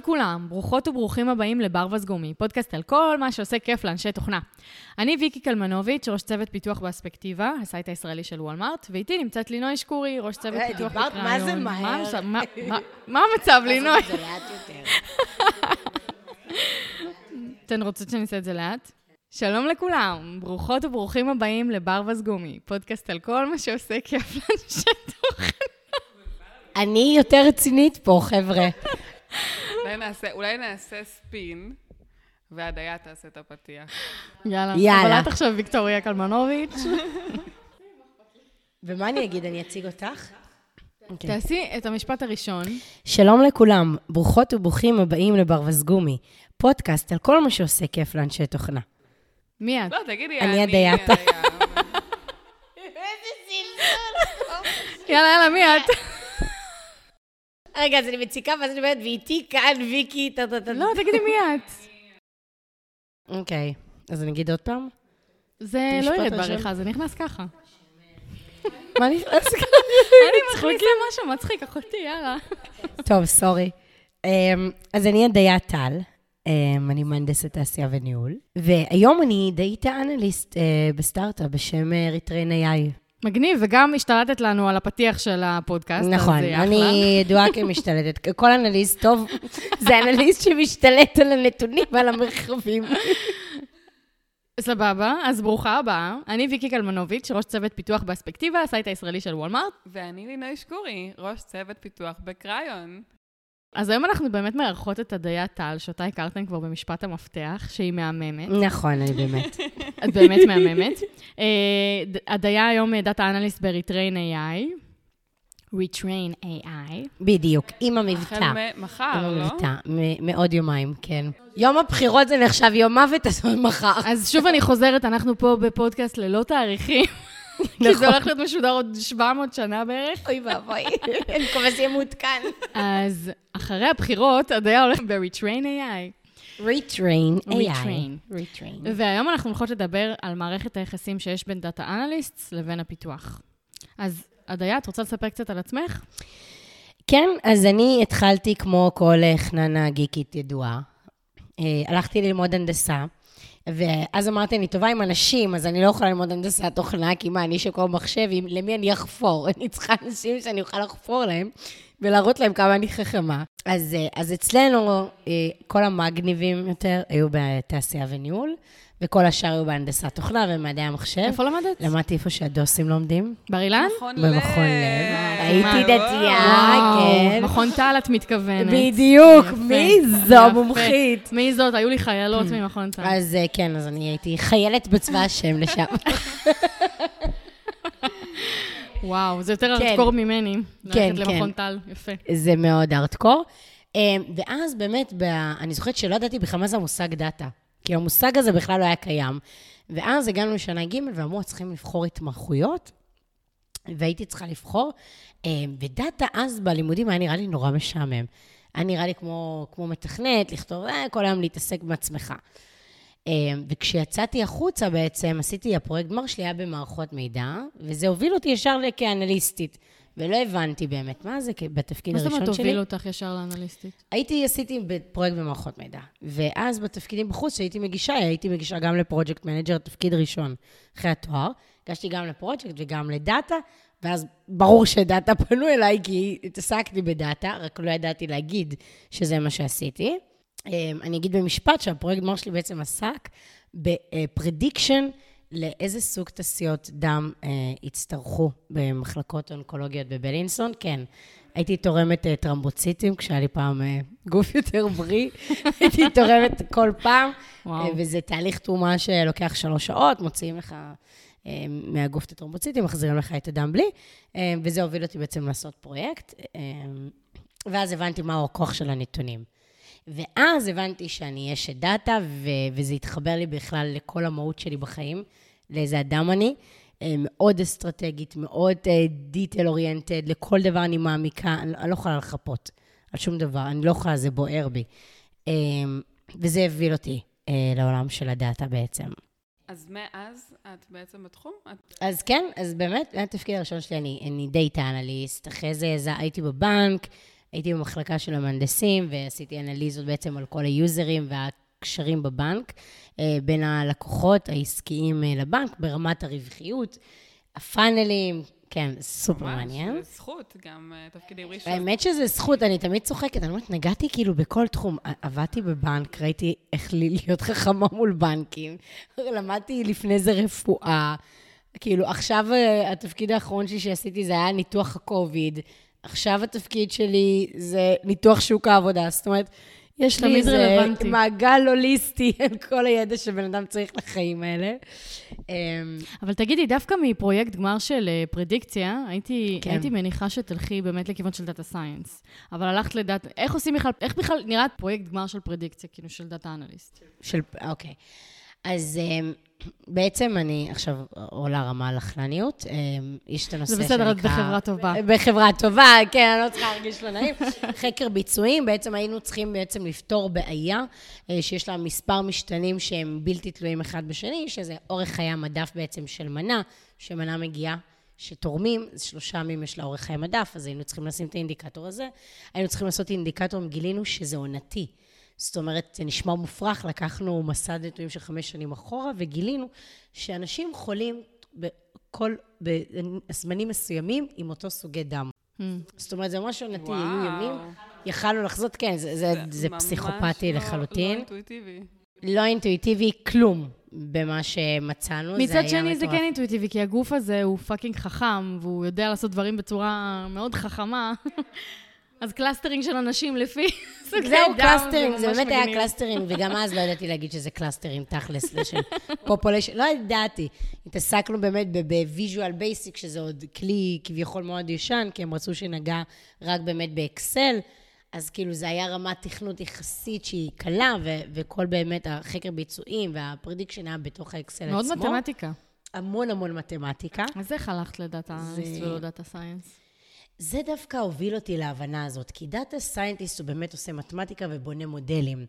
לכולם, ברוכות וברוכים הבאים לברווז גומי, פודקאסט על כל מה שעושה כיף לאנשי תוכנה. אני ויקי קלמנוביץ', ראש צוות פיתוח באספקטיבה, ה site הישראלי של וולמארט, ואיתי נמצאת לינוי שקורי, ראש צוות אה, פיתוח בקריון. מה זה מהר? מה- המצב, לינוי? אתן רוצות שאני אעשה את זה לאט? שלום לכולם, ברוכות וברוכים הבאים לברווז גומי, פודקאסט על כל מה שעושה כיף לאנשי תוכנה. אני יותר רצינית פה, חבר'ה. אולי נעשה, אולי נעשה ספין, והדיה תעשה את הפתיח. יאללה. יאללה. אבל את עכשיו ויקטוריה קלמנוביץ'. ומה אני אגיד? אני אציג אותך? אוקיי. תעשי את המשפט הראשון. שלום לכולם, ברוכות וברוכים הבאים לברווז גומי, פודקאסט על כל מה שעושה כיף לאנשי תוכנה. מי את? לא, תגידי, אני הדיה. יאללה, יאללה, מי את? רגע, אז אני מציקה, ואז אני אומרת, ואיתי כאן ויקי, טה טה טה. לא, תגידי מי את. אוקיי, אז אני אגיד עוד פעם? זה לא ירד. בעריכה, זה נכנס ככה. מה נכנס כאן? אני מכניסה משהו מצחיק, אחותי, יאללה. טוב, סורי. Um, אז אני הדיה טל, um, אני מהנדסת תעשייה וניהול, והיום אני דאטה אנליסט uh, בסטארט-אפ בשם אה, Retrain AI. מגניב, וגם השתלטת לנו על הפתיח של הפודקאסט, נכון, אז זה אחלה. אני ידועה כמשתלטת. כל אנליסט טוב זה אנליסט שמשתלט על הנתונים ועל המרחבים. סבבה, אז ברוכה הבאה. אני ויקי קלמנוביץ', ראש צוות פיתוח באספקטיבה, ה site הישראלי של וולמארט. ואני לינוי שקורי, ראש צוות פיתוח בקריון. אז היום אנחנו באמת מארחות את עדיה טל, שאותה הכרתם כבר במשפט המפתח, שהיא מהממת. נכון, אני באמת. את באמת מהממת. אה, הדיה היום דאטה אנליסט ב-retrain AI. retrain AI. בדיוק, עם החל המבטא. עם ממחר, לא? המבטא, מ- מעוד יומיים, כן. יום הבחירות זה נחשב יום מוות, אז מחר. אז שוב אני חוזרת, אנחנו פה בפודקאסט ללא תאריכים. כי זה הולך להיות משודר עוד 700 שנה בערך. אוי ואבוי, אני מקווה שזה יהיה מעודכן. אז אחרי הבחירות, הדיה הולך ב-retrain AI. Retrain AI. Retrain. Retrain. והיום אנחנו הולכות לדבר על מערכת היחסים שיש בין דאטה אנליסטס לבין הפיתוח. אז הדיה, את רוצה לספר קצת על עצמך? כן, אז אני התחלתי כמו כל חננה גיקית ידועה. אה, הלכתי ללמוד הנדסה, ואז אמרתי, אני טובה עם אנשים, אז אני לא יכולה ללמוד הנדסת תוכנה, כי מה, אני שקורא מחשב, עם- למי אני אחפור? אני צריכה אנשים שאני אוכל לחפור להם, ולהראות להם כמה אני חכמה. אז, אה, אז אצלנו, אה, כל המגניבים יותר היו בתעשייה וניהול, וכל השאר היו בהנדסת תוכנה ומדעי המחשב. איפה למדת? למדתי איפה שהדוסים לומדים. בר אילן? מכון במכון לב. מה? הייתי דתייה, כן. מכון טל את מתכוונת. בדיוק, מי זו יפה. המומחית? מי זאת? היו לי חיילות ממכון טל. אז אה, כן, אז אני הייתי חיילת בצבא השם לשם. וואו, זה יותר כן. ארדקור ממני. כן, כן. למכון טל, יפה. זה מאוד ארטקור. אה, ואז באמת, אני זוכרת שלא ידעתי בכלל מה זה המושג דאטה. כי המושג הזה בכלל לא היה קיים. ואז הגענו לשנה ג' ואמרו, צריכים לבחור התמחויות, והייתי צריכה לבחור. אה, ודאטה אז בלימודים היה נראה לי נורא משעמם. היה נראה לי כמו, כמו מתכנת, לכתוב, אה, כל היום להתעסק בעצמך. אה, וכשיצאתי החוצה בעצם, עשיתי, הפרויקט גמר שלי היה במערכות מידע, וזה הוביל אותי ישר כאנליסטית. ולא הבנתי באמת מה זה, בתפקיד מה זאת הראשון אומרת שלי. הוביל אותך ישר לאנליסטית? הייתי, עשיתי פרויקט במערכות מידע. ואז בתפקידים בחוץ, כשהייתי מגישה, הייתי מגישה גם ל project manager, תפקיד ראשון אחרי התואר. הגשתי גם לפרויקט וגם ל data, ואז ברור ש data פנו אליי, כי התעסקתי ב data, רק לא ידעתי להגיד שזה מה שעשיתי. אמ, אני אגיד במשפט שהפרויקט גמר שלי בעצם עסק ב prediction לאיזה סוג תעשיות דם אה, יצטרכו במחלקות אונקולוגיות בבלינסון. כן, הייתי תורמת אה, טרמבוציטים, כשהיה לי פעם אה, גוף יותר בריא, הייתי תורמת כל פעם, וואו. אה, וזה תהליך תרומה שלוקח שלוש שעות, מוציאים לך אה, מהגוף את הטרומבוציטים, מחזירים לך את הדם בלי, אה, וזה הוביל אותי בעצם לעשות פרויקט, אה, ואז הבנתי מהו הכוח של הנתונים. ואז הבנתי שאני אשת דאטה, ו- וזה התחבר לי בכלל לכל המהות שלי בחיים, לאיזה אדם אני. אה, מאוד אסטרטגית, מאוד דיטל אוריינטד, לכל דבר אני מעמיקה, אני, אני לא יכולה לחפות על שום דבר, אני לא יכולה, זה בוער בי. אה, וזה הוביל אותי אה, לעולם של הדאטה בעצם. אז מאז את בעצם בתחום? את... אז כן, אז באמת, התפקיד הראשון שלי, אני, אני דאטה אנליסט, אחרי זה, זה הייתי בבנק, הייתי במחלקה של המהנדסים, ועשיתי אנליזות בעצם על כל היוזרים והקשרים בבנק, אה, בין הלקוחות העסקיים אה, לבנק, ברמת הרווחיות, הפאנלים, כן, סופר מעניין. ממש, זכות, גם אה, תפקידים ראשונים. האמת שזה זכות, אני תמיד צוחקת, אני אומרת, נגעתי כאילו בכל תחום. עבדתי בבנק, ראיתי איך להיות חכמה מול בנקים, למדתי לפני זה רפואה. כאילו, עכשיו התפקיד האחרון שלי שעשיתי זה היה ניתוח הקוביד. עכשיו התפקיד שלי זה ניתוח שוק העבודה. זאת אומרת, יש לי איזה רלוונטי. מעגל הוליסטי על כל הידע שבן אדם צריך לחיים האלה. אמ, אבל תגידי, דווקא מפרויקט גמר של אה, פרדיקציה, הייתי, כן. הייתי מניחה שתלכי באמת לכיוון של data science. אבל הלכת ל data, איך עושים בכלל, איך בכלל נראה פרויקט גמר של פרדיקציה, כאילו של data analyst? של, אוקיי. אז אמ, בעצם אני עכשיו עולה רמה לחנוניות. אמ, יש את הנושא זה בסדר, את שנקרא- בחברה טובה. בחברה טובה, כן, אני לא צריכה להרגיש לא נעים. חקר ביצועים, בעצם היינו צריכים בעצם לפתור בעיה אה, שיש לה מספר משתנים שהם בלתי תלויים אחד בשני, שזה אורך חיי המדף בעצם של מנה, שמנה מגיעה. שתורמים, אז שלושה ימים יש לה אורך חיי מדף, אז היינו צריכים לשים את האינדיקטור הזה. היינו צריכים לעשות אינדיקטור, גילינו שזה עונתי. זאת אומרת, זה נשמע מופרך, לקחנו מסד נתונים של חמש שנים אחורה, וגילינו שאנשים חולים בכל, בזמנים מסוימים עם אותו סוגי דם. Hmm. זאת אומרת, זה ממש עונתי, וואו. היו ימים, יכלנו לחזות, כן, זה, זה, זה ממש פסיכופתי לא- לחלוטין. לא אינטואיטיבי. לא אינטואיטיבי כלום במה שמצאנו. זה מצד היה שני, זה. כן אינטואיטיבי, כי הגוף הזה הוא fucking חכם, והוא יודע לעשות דברים בצורה מאוד חכמה. אז clustering של אנשים לפי סוגי דם, זהו clustering, זה באמת היה מגניב. clustering, וגם אז לא ידעתי להגיד שזה clustering תכלס, של population, לא ידעתי. התעסקנו באמת ב Visual Basic, שזה עוד כלי כביכול מאוד ישן, כי הם רצו שנגע רק באמת באקסל, אז כאילו זה היה רמת תכנות יחסית שהיא קלה, וכל באמת החקר ביצועים וה prediction היה בתוך האקסל מאוד עצמו. מתמטיקה. המון המון מתמטיקה. אז איך הלכת ל data זה- ולא data science? זה דווקא הוביל אותי להבנה הזאת, כי data scientist הוא באמת עושה מתמטיקה ובונה מודלים,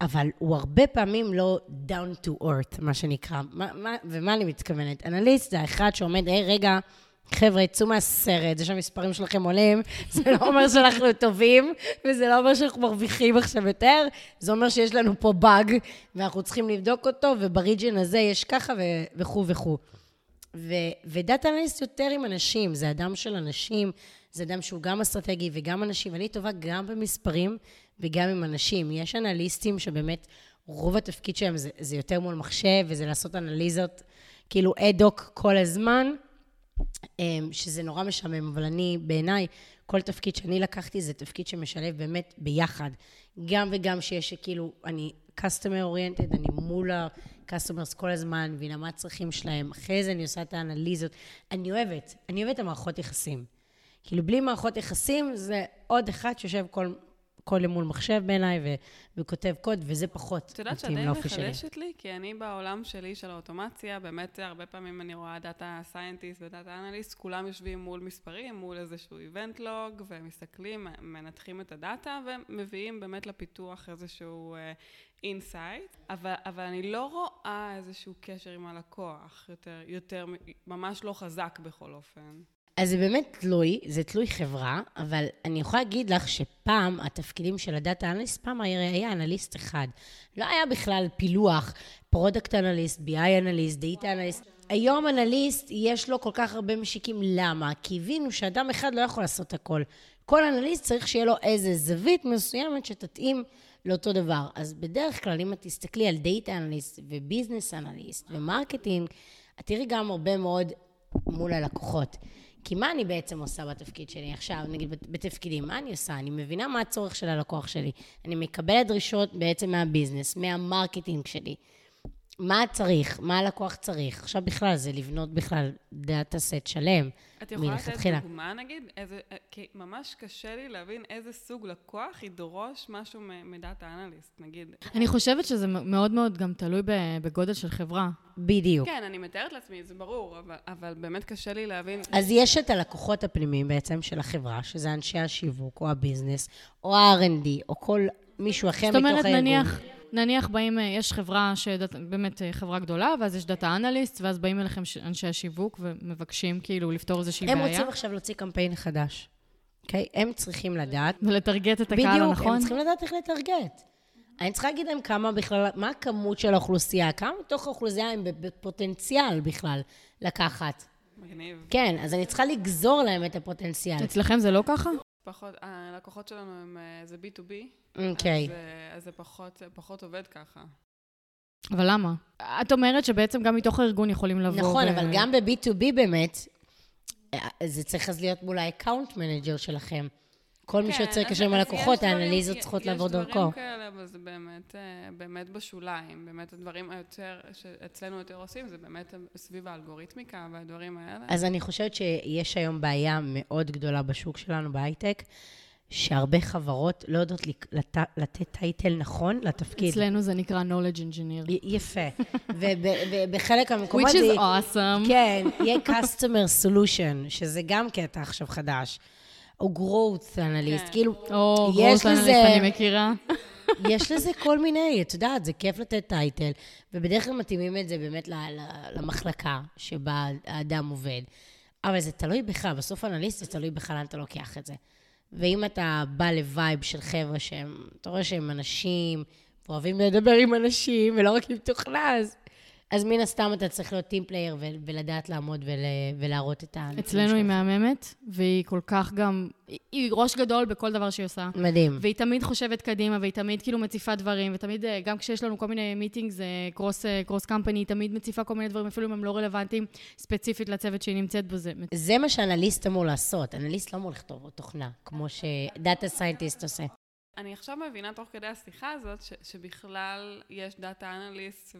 אבל הוא הרבה פעמים לא down to earth, מה שנקרא. מה, מה, ומה אני מתכוונת? אנליסט זה האחד שעומד, היי, רגע, חבר'ה, צאו מהסרט, זה שהמספרים שלכם עולים, זה לא אומר שאנחנו טובים, וזה לא אומר שאנחנו מרוויחים עכשיו יותר, זה אומר שיש לנו פה באג, ואנחנו צריכים לבדוק אותו, ובריג'ן הזה יש ככה וכו' וכו'. ודאטה אנליסט יותר עם אנשים, זה אדם של אנשים, זה אדם שהוא גם אסטרטגי וגם אנשים. אני טובה גם במספרים וגם עם אנשים. יש אנליסטים שבאמת, רוב התפקיד שלהם זה, זה יותר מול מחשב, וזה לעשות אנליזות כאילו אד-הוק כל הזמן, אמ, שזה נורא משעמם, אבל אני, בעיניי, כל תפקיד שאני לקחתי זה תפקיד שמשלב באמת ביחד. גם וגם שיש כאילו, אני customer oriented, אני מול ה-customers כל הזמן, מבינה מה הצרכים שלהם. אחרי זה אני עושה את האנליזות. אני אוהבת, אני אוהבת את המערכות יחסים. כאילו, בלי מערכות יחסים, זה עוד אחד שיושב כל, כל מול מחשב בעיניי ו- וכותב קוד, וזה פחות את יודעת שאת מתאים די לאופי שלי. מחדשת לי, כי אני בעולם שלי של האוטומציה, באמת הרבה פעמים אני רואה data scientist ו data analyst, כולם יושבים מול מספרים, מול איזשהו event log, ומסתכלים, מנתחים את ה data, ומביאים באמת לפיתוח איזשהו insight, אבל, אבל אני לא רואה איזשהו קשר עם הלקוח, יותר, יותר, ממש לא חזק בכל אופן. אז זה באמת תלוי, זה תלוי חברה, אבל אני יכולה להגיד לך שפעם התפקידים של ה data analyst, פעם היה, אנליסט אחד. לא היה בכלל פילוח, product analyst, BI analyst, data analyst. היום אנליסט, יש לו כל כך הרבה משיקים. למה? כי הבינו שאדם אחד לא יכול לעשות הכל. כל אנליסט צריך שיהיה לו איזה זווית מסוימת שתתאים לאותו דבר. אז בדרך כלל, אם את תסתכלי על data analyst ו business analyst ו marketing, את תראי גם הרבה מאוד מול הלקוחות. כי מה אני בעצם עושה בתפקיד שלי עכשיו, נגיד בת- בתפקידים, מה אני עושה? אני מבינה מה הצורך של הלקוח שלי. אני מקבלת דרישות בעצם מה business, מה marketing שלי. מה צריך, מה הלקוח צריך. עכשיו בכלל, זה לבנות בכלל data set שלם. את יכולה לתת מלכתחילה. דוגמה, נגיד? איזה, אה, כי ממש קשה לי להבין איזה סוג לקוח ידרוש משהו מ data analyst, נגיד. אני חושבת שזה מאוד מאוד גם תלוי ב- בגודל של חברה. בדיוק. כן, אני מתארת לעצמי, זה ברור, אבל, אבל באמת קשה לי להבין. אז יש את הלקוחות הפנימיים בעצם של החברה, שזה אנשי השיווק, או ה business, או ה-R&D, או כל מישהו אחר זאת מתוך אומרת, הארגון. נניח, נניח באים, אה, יש חברה, שדאט, באמת אה, חברה גדולה, ואז יש data analyst, ואז באים אליכם אנשי השיווק ומבקשים כאילו לפתור איזושהי הם בעיה. רוצים עכשיו להוציא קמפיין חדש. אוקיי? הם צריכים לדעת. ולטרגט את הקהל בדיוק, הנכון. הם צריכים לדעת איך לטרגט. אני צריכה להגיד להם כמה בכלל, מה הכמות של האוכלוסייה, כמה מתוך האוכלוסייה הם בפוטנציאל בכלל לקחת. מגניב. כן, אז אני צריכה לגזור להם את הפוטנציאל. אצלכם זה לא ככה? פחות, הלקוחות שלנו הם, אה, זה B2B. אוקיי. אז, אה, אז זה פחות, פחות עובד ככה. אבל למה? את אומרת שבעצם גם מתוך הארגון יכולים לבוא נכון, ו... אבל גם ב-B2B באמת, אה, זה צריך אז להיות מול ה account manager שלכם. כל מי כן, שיוצר אז- קשר עם הלקוחות, יש האנליזות צריכות לעבור יש דרכו. דברים כאלה, אבל זה באמת, אה, באמת בשוליים. באמת הדברים היותר, שאצלנו יותר עושים, זה באמת סביב האלגוריתמיקה והדברים האלה. אז אני חושבת שיש היום בעיה מאוד גדולה בשוק שלנו, בהייטק, שהרבה חברות לא יודעות לת- לתת טייטל נכון לתפקיד. אצלנו זה נקרא knowledge engineer. י- יפה. ובחלק מהמקומות which זה... is awesome. כן, יהיה customer solution, שזה גם קטע עכשיו חדש. או growth analyst, כן. כאילו, או, לזה- אנליסט אני מכירה. יש לזה כל מיני, את יודעת, זה כיף לתת title, ובדרך כלל מתאימים את זה באמת למחלקה שבה האדם עובד. אבל זה תלוי בך, בסוף אנליסט זה תלוי בך לאן אתה לוקח את זה. ואם אתה בא ל vibe של חבר'ה שהם, אתה רואה שהם אנשים, אוהבים לדבר עם אנשים, ולא רק עם תוכנה, אז, מן הסתם אתה צריך להיות team player ולדעת לעמוד ול- ולהראות את ה... אצלנו היא מהממת, והיא כל כך גם... היא- ראש גדול בכל דבר שהיא עושה. מדהים. והיא תמיד חושבת קדימה, והיא תמיד כאילו מציפה דברים, ותמיד, אה, גם כשיש לנו כל מיני meetings, cross, cross company, היא תמיד מציפה כל מיני דברים, אפילו אם הם לא רלוונטיים ספציפית לצוות שהיא נמצאת בו. זה זה מה שאנליסט אמור לעשות. אנליסט לא אמור לכתוב תוכנה, כמו ש data scientist עושה. אני עכשיו מבינה תוך כדי השיחה הזאת, ש, שבכלל יש data analyst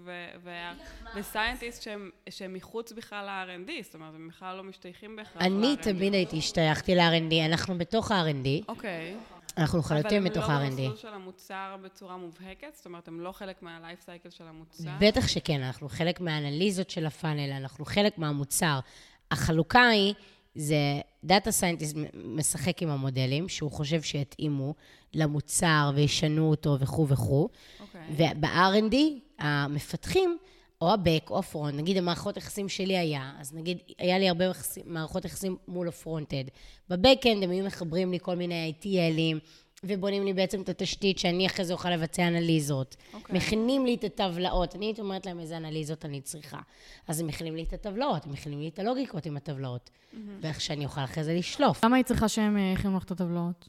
ו scientist שהם, שהם מחוץ בכלל ל-R&D, זאת אומרת, הם בכלל לא משתייכים בהכרח ל-R&D. אני תמיד הייתי השתייכתי ל-R&D, אנחנו בתוך ה-R&D, אוקיי. אנחנו חלוטים בתוך אבל הם לא ה-R&D. במסלול של המוצר בצורה מובהקת? זאת אומרת, הם לא חלק מה-life cycle של המוצר? בטח שכן, אנחנו חלק מהאנליזות של ה funnel, אנחנו חלק מהמוצר. החלוקה היא, זה data scientist משחק עם המודלים, שהוא חושב שיתאימו למוצר וישנו אותו וכו' וכו'. אוקיי. וב-R&D, המפתחים, או ה-Back או ה front, נגיד המערכות יחסים שלי היה, אז נגיד, היה לי הרבה מערכות יחסים מול ה front-end. ב back-end הם היו מחברים לי כל מיני ETL ים, ובונים לי בעצם את התשתית שאני אחרי זה אוכל לבצע אנליזות. אוקיי. מכינים לי את הטבלאות, אני הייתי אומרת להם איזה אנליזות אני צריכה. אז הם מכינים לי את הטבלאות, הם מכינים לי את הלוגיקות עם הטבלאות. ואיך שאני אוכל אחרי זה לשלוף. למה היא צריכה שהם אה, יכינו לך את הטבלאות?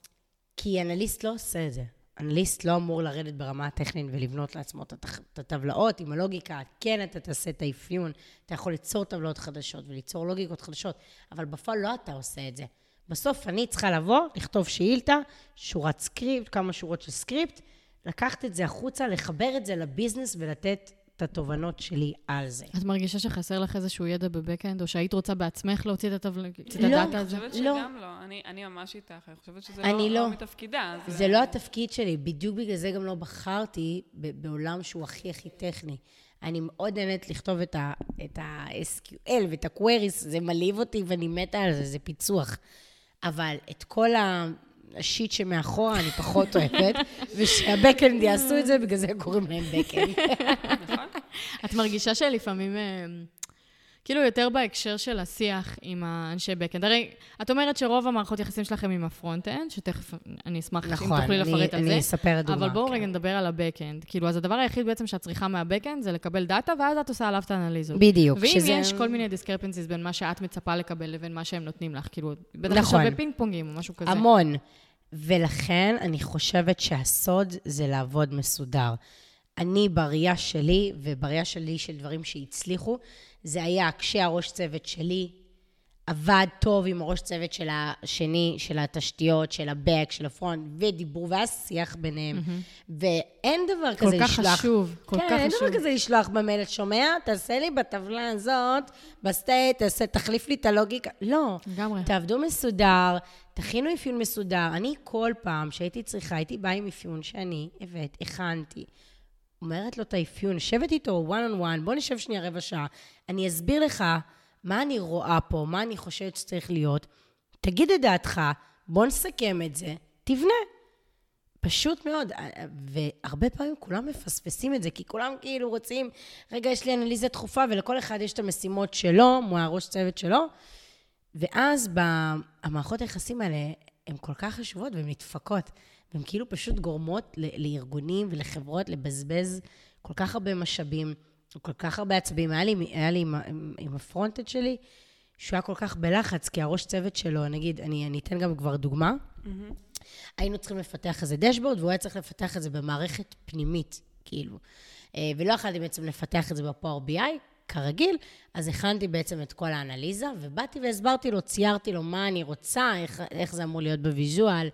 כי אנליסט לא עושה את זה. אנליסט לא אמור לרדת ברמה הטכנית ולבנות לעצמו את הטח- את הטבלאות עם הלוגיקה. כן, אתה תעשה את האפיון, אתה יכול ליצור טבלאות חדשות וליצור לוגיקות חדשות, אבל בפועל לא אתה עושה את זה. בסוף אני צריכה לבוא, לכתוב שאילתה, שורת סקריפט, כמה שורות של סקריפט, לקחת את זה החוצה, לחבר את זה ל business ולתת את התובנות שלי על זה. את מרגישה שחסר לך איזשהו ידע ב backend, או שהיית רוצה בעצמך להוציא את לא. הדאטה אני הזה? חושבת לא. שגם לא. אני, אני ממש איתך, אני חושבת שזה אני לא, לא. לא מתפקידה. זה לא התפקיד שלי, בדיוק בגלל זה גם לא בחרתי בעולם שהוא הכי הכי טכני. אני מאוד נהנית לכתוב את ה-SQL ואת ה-queries, זה מלהיב אותי ואני מתה על זה, זה פיצוח. אבל את כל. השיט שמאחורה אני פחות אוהבת, ושהבקאנד יעשו את זה, בגלל זה קוראים להם בקאנד. נכון? את מרגישה שלפעמים, אה, כאילו יותר בהקשר של השיח עם האנשי backend. הרי את אומרת שרוב המערכות יחסים שלכם עם ה front-end, שתכף אני אשמח אם נכון, תוכלי אני- לפרט על זה. אני אספר דוגמה. אבל בואו כן. רגע נדבר על ה backend. כאילו, אז הדבר היחיד בעצם שאת צריכה מה backend זה לקבל דאטה, ואז את עושה עליו את האנליזות. בדיוק. ואם שזה- יש כל מיני discrepancies בין מה שאת מצפה לקבל לבין מה שהם נותנים לך, כאילו, בטח יש נכון. הרבה פינג פונגים או משהו כזה. המון. ולכן אני חושבת שהסוד זה לעבוד מסודר. אני, בראייה שלי, ובראייה שלי של דברים שהצליחו, זה היה כשהראש צוות שלי עבד טוב עם הראש צוות של השני, של התשתיות, של ה-back, של ה front, ודיברו, והיה שיח ביניהם. ואין דבר כל כזה כך לשלוח... חשוב, כל כן, כך אין חשוב. דבר כזה לשלוח במייל, שומע? תעשה לי בטבלה הזאת, ב state, תעשה, תחליף לי את הלוגיקה. לא. לגמרי. תעבדו מסודר, תכינו אפיון מסודר. אני כל פעם שהייתי צריכה, הייתי באה עם אפיון שאני הבאת, הכנתי. אומרת לו את האפיון, יושבת איתו one on one, בוא נשב שנייה רבע שעה, אני אסביר לך מה אני רואה פה, מה אני חושבת שצריך להיות, תגיד את דעתך, בוא נסכם את זה, תבנה. פשוט מאוד, והרבה פעמים כולם מפספסים את זה, כי כולם כאילו רוצים, רגע, יש לי אנליזה דחופה, ולכל אחד יש את המשימות שלו, מהראש צוות שלו, ואז במערכות היחסים האלה, הן כל כך חשובות והן נדפקות. והן כאילו פשוט גורמות לארגונים ולחברות לבזבז כל כך הרבה משאבים, כל כך הרבה עצבים. היה לי, היה לי עם, עם, עם ה frontend שלי, שהוא היה כל כך בלחץ, כי הראש צוות שלו, נגיד, אני, אני אתן גם כבר דוגמה, היינו צריכים לפתח איזה dashboard, והוא היה צריך לפתח את זה במערכת פנימית, כאילו. אה, ולא יכולתי בעצם לפתח את זה ב Power BI, כרגיל, אז הכנתי בעצם את כל האנליזה, ובאתי והסברתי לו, ציירתי לו מה אני רוצה, איך, איך זה אמור להיות ב visual.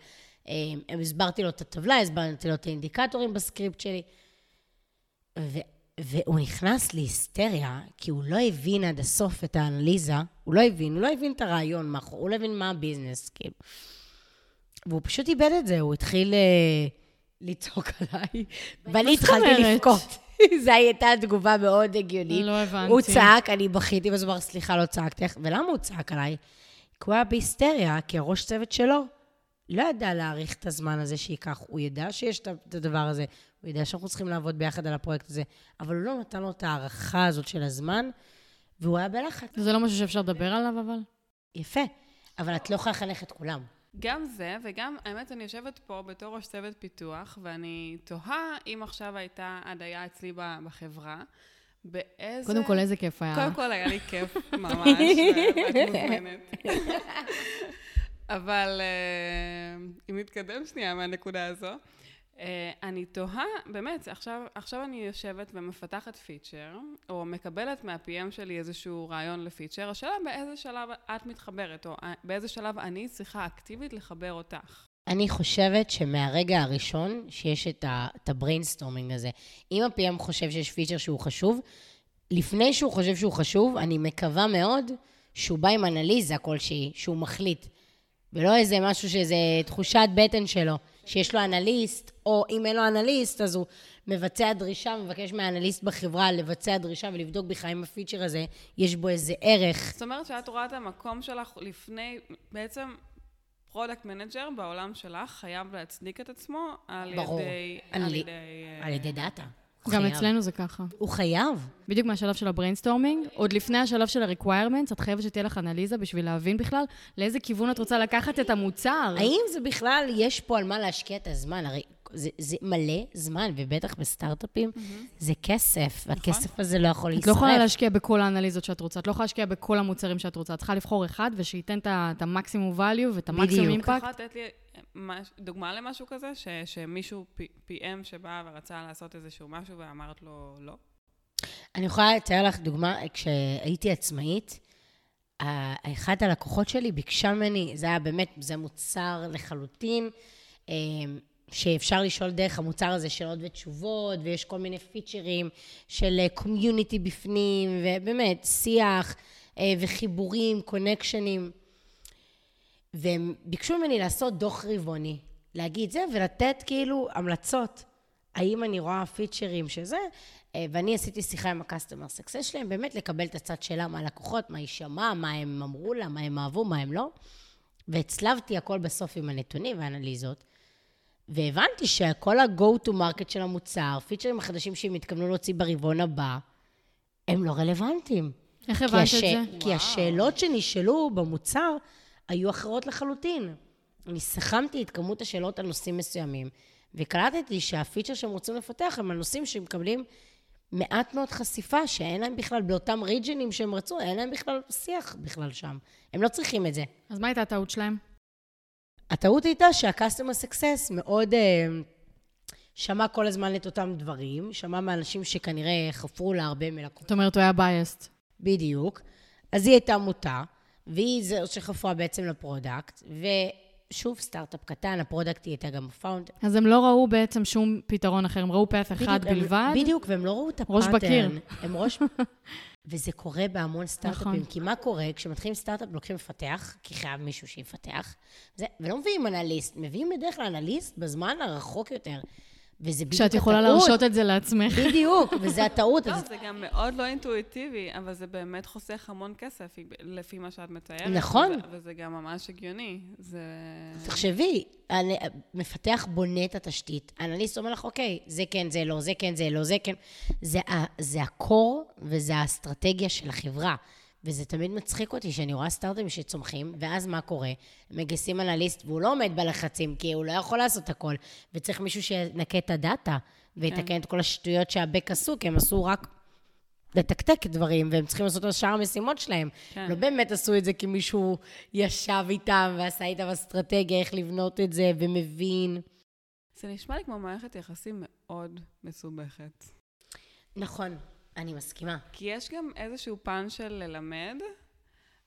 אה, הסברתי לו את הטבלה, הסברתי לו את האינדיקטורים בסקריפט שלי. והוא נכנס להיסטריה, כי הוא לא הבין עד הסוף את האנליזה, הוא לא הבין, הוא לא הבין את הרעיון מאחור, הוא לא הבין מה ה business, כאילו. והוא פשוט איבד את זה, הוא התחיל אה, לצעוק עליי, ואני התחלתי? לבכות. זו הייתה תגובה מאוד הגיונית. לא הבנתי. הוא צעק, אני בכיתי, ואז הוא אמר, סליחה, לא צעקתי. לך." ולמה הוא צעק עליי? כי הוא היה בהיסטריה, כי הראש צוות שלו לא ידע להעריך את הזמן הזה שייקח. הוא ידע שיש את הדבר הזה, הוא ידע שאנחנו צריכים לעבוד ביחד על הפרויקט הזה, אבל הוא לא נתן לו את ההערכה הזאת של הזמן, והוא היה בלחץ. זה לא משהו שאפשר לדבר עליו, אבל? יפה, אבל את לא יכולה לחנך את כולם. גם זה, וגם, האמת, אני יושבת פה בתור ראש צוות פיתוח, ואני תוהה אם עכשיו הייתה הדיה אצלי בחברה, באיזה... קודם כל, איזה כיף היה. קודם כל היה לי כיף ממש, ואת מוזמנת. אבל אה, אם נתקדם שנייה מהנקודה הזו, אה, אני תוהה, באמת, עכשיו, עכשיו אני יושבת ומפתחת פיצ'ר, או מקבלת מה-PM שלי איזשהו רעיון לפיצ'ר, השאלה באיזה שלב את מתחברת, או אה, באיזה שלב אני צריכה אקטיבית לחבר אותך. אני חושבת שמהרגע הראשון שיש את ה brainstorming הזה, אם ה-PM חושב שיש פיצ'ר שהוא חשוב, לפני שהוא חושב שהוא חשוב, אני מקווה מאוד שהוא בא עם אנליזה כלשהי, שהוא מחליט. ולא איזה משהו שזה תחושת בטן שלו, שיש לו אנליסט, או אם אין לו אנליסט, אז הוא מבצע דרישה, מבקש מהאנליסט בחברה לבצע דרישה ולבדוק בכלל אם הפיצ'ר הזה, יש בו איזה ערך. זאת אומרת שאת רואה את המקום שלך לפני, בעצם product manager בעולם שלך חייב להצדיק את עצמו על ברור. ידי... על על ידי... אה, על ידי דאטה. גם חייב. אצלנו זה ככה. הוא חייב. בדיוק מהשלב של ה brainstorming, עוד לפני השלב של ה-requirements, את חייבת שתהיה לך אנליזה בשביל להבין בכלל לאיזה כיוון את רוצה לקחת את המוצר. האם זה בכלל, יש פה על מה להשקיע את הזמן? הרי זה, זה מלא זמן, ובטח בסטארט-אפים, זה כסף, והכסף הזה לא יכול את להישרף. לא יכולה להשקיע בכל האנליזות שאת רוצה, את לא יכולה להשקיע בכל המוצרים שאת רוצה, את צריכה לבחור אחד ושייתן את המקסימום value ואת המקסימום בדיוק. impact. אה, מש- דוגמה למשהו כזה? ש, שמישהו PM שבא ורצה לעשות איזשהו משהו ואמרת לו לא? אני יכולה לתאר לך דוגמה, כשהייתי עצמאית, אחת הלקוחות שלי ביקשה ממני, זה היה באמת, זה מוצר לחלוטין, אה, שאפשר לשאול דרך המוצר הזה שאלות ותשובות, ויש כל מיני פיצ'רים של קומיוניטי בפנים, ובאמת, שיח אה, וחיבורים, קונקשנים. והם ביקשו ממני לעשות דוח רבעוני, להגיד זה, ולתת כאילו המלצות. האם אני רואה פיצ'רים שזה, אה, ואני עשיתי שיחה עם ה-customer success שלהם, באמת לקבל את הצד שלה מהלקוחות, מה היא שמעה, מה הם אמרו לה, מה הם אהבו, מה הם לא. והצלבתי הכל בסוף עם הנתונים והאנליזות, והבנתי שכל ה-go to market של המוצר, פיצ'רים החדשים שהם התכוונו להוציא ברבעון הבא, הם לא רלוונטיים. איך הבנת את הש... זה? כי השאלות שנשאלו במוצר היו אחרות לחלוטין. אני סכמתי את כמות השאלות על נושאים מסוימים, וקלטתי שהפיצ'ר שהם רוצים לפתח הם על נושאים שמקבלים מעט מאוד חשיפה, שאין להם בכלל, באותם ריג'נים שהם רצו, אין להם בכלל שיח בכלל שם. הם לא צריכים את זה. אז מה הייתה הטעות שלהם? הטעות הייתה שה-customer success מאוד uh, שמע כל הזמן את אותם דברים, שמע מאנשים שכנראה חפרו לה הרבה מלקוחות. זאת אומרת, הוא היה biased. בדיוק. אז היא הייתה מוטה, והיא זו שחפרה בעצם ל product, ושוב, סטארט-אפ קטן, ה product היא הייתה גם ה founder. אז הם לא ראו בעצם שום פתרון אחר, הם ראו path אחד בדיוק, הם- בלבד. בדיוק, והם לא ראו את ה pattern. ראש בקיר. הם ראש... וזה קורה בהמון סטארט-אפים, נכון. כי מה קורה? כשמתחילים סטארט-אפ, לוקחים מפתח, כי חייב מישהו שיפתח, זה, ולא מביאים אנליסט, מביאים בדרך כלל אנליסט בזמן הרחוק יותר. וזה בדיוק כשאת יכולה הטעות. להרשות את זה לעצמך. בדיוק, וזה הטעות. לא, אז זה גם מאוד לא אינטואיטיבי, אבל זה באמת חוסך המון כסף, לפי מה שאת מתארת. נכון. וזה- גם ממש הגיוני. זה... תחשבי, מפתח בונה את התשתית, האנליסט אומר לך, אוקיי, זה כן, זה לא, זה כן, זה לא, זה כן. זה, ה- זה הקור וזה האסטרטגיה של החברה. וזה תמיד מצחיק אותי שאני רואה סטארט-אפים שצומחים, ואז מה קורה? מגייסים אנליסט, והוא לא עומד בלחצים, כי הוא לא יכול לעשות הכל, וצריך מישהו שינקה את הדאטה, ויתקן כן. את כל השטויות שהבק עשו, כי הם עשו רק לתקתק דברים, והם צריכים לעשות את שאר המשימות שלהם. כן. לא באמת עשו את זה כי מישהו ישב איתם ועשה איתם אסטרטגיה איך לבנות את זה, ומבין. זה נשמע לי כמו מערכת יחסים מאוד מסובכת. נכון, אני מסכימה. כי יש גם איזשהו פן של ללמד,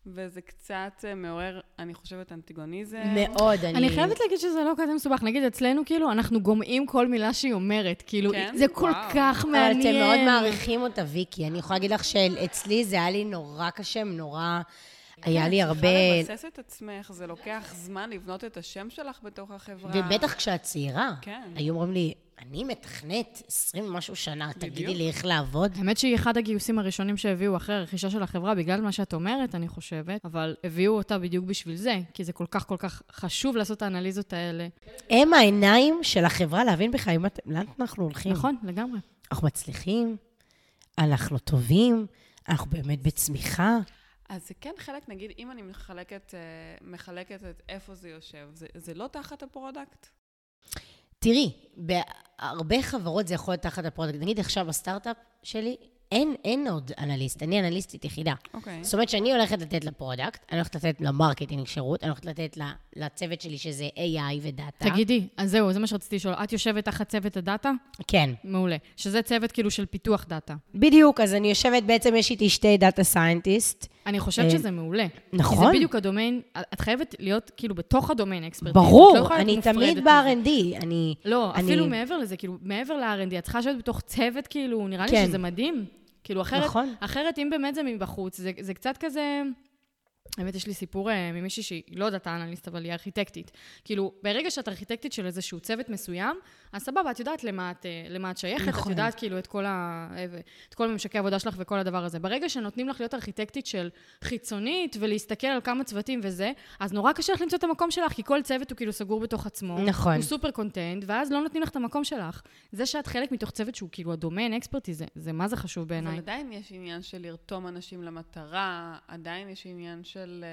וזה קצת אה, מעורר, אני חושבת, אנטיגוניזם. מאוד, אני... אני חייבת להגיד שזה לא כזה מסובך. נגיד, אצלנו, כאילו, אנחנו גומעים כל מילה שהיא אומרת. כאילו, כן? זה כל וואו. כך אבל מעניין. אתם מאוד מעריכים אותה, ויקי. אני יכולה להגיד לך שאצלי זה היה לי נורא קשה, נורא... היה לי הרבה... צריכה לבסס את עצמך, זה לוקח זמן לבנות את השם שלך בתוך החברה. ובטח כשאת צעירה. כן. היו אומרים לי, אני מתכנת 20 ומשהו שנה, תגידי בדיוק. לי איך לעבוד. האמת שהיא אחד הגיוסים הראשונים שהביאו אחרי הרכישה של החברה, בגלל מה שאת אומרת, אני חושבת, אבל הביאו אותה בדיוק בשביל זה, כי זה כל כך כל כך חשוב לעשות את האנליזות האלה. הם העיניים של החברה להבין בכלל אם אתם- לאן אנחנו הולכים. נכון, לגמרי. אנחנו מצליחים, אנחנו טובים, אנחנו באמת בצמיחה. אז זה כן חלק, נגיד, אם אני מחלקת, אה, מחלקת את איפה זה יושב, זה, זה לא תחת ה product? תראי, בהרבה חברות זה יכול להיות תחת ה product. נגיד עכשיו בסטארט-אפ שלי, אין, אין עוד אנליסט, אני אנליסטית יחידה. אוקיי. זאת אומרת שאני הולכת לתת ל product, אני הולכת לתת ל marketing שירות, אני הולכת לתת לצוות שלי שזה AI ודאטה. תגידי, אז זהו, זה מה שרציתי לשאול. את יושבת תחת צוות הדאטה? כן. מעולה. שזה צוות כאילו של פיתוח דאטה. בדיוק, אז אני יושבת, בעצם יש איתי שתי data scientist. אני חושבת אה, שזה מעולה. כי נכון. זה בדיוק הדומיין, את חייבת להיות כאילו בתוך הדומיין אקספרטיז. ברור, לא אני תמיד. ב-R&D, אני... לא, אני- אפילו מעבר לזה, כאילו, מעבר ל-R&D, את צריכה לשבת בתוך צוות, כאילו, נראה לי כן. שזה מדהים. כאילו, אחרת, נכון. אחרת אם באמת זה מבחוץ, זה, זה קצת כזה... האמת, יש לי סיפור אה, ממישהי שהיא לא דאטה אנליסט, אבל היא ארכיטקטית. כאילו, ברגע שאת ארכיטקטית של איזשהו צוות מסוים, אז סבבה, את יודעת למה את, אה, למה את שייכת, נכון. את יודעת כאילו את כל, ה, אה, את כל ממשקי העבודה שלך וכל הדבר הזה. ברגע שנותנים לך להיות ארכיטקטית של חיצונית ולהסתכל על כמה צוותים וזה, אז נורא קשה לך למצוא את המקום שלך, כי כל צוות הוא כאילו סגור בתוך עצמו. נכון. הוא סופר קונטנט, ואז לא נותנים לך את המקום שלך. זה שאת חלק מתוך צוות שהוא כאילו הדומיין אקספרטי, זה, זה מה זה חשוב בעיניי. אבל עדיין יש עניין של לרתום אנשים למטרה, עדיין יש עניין של...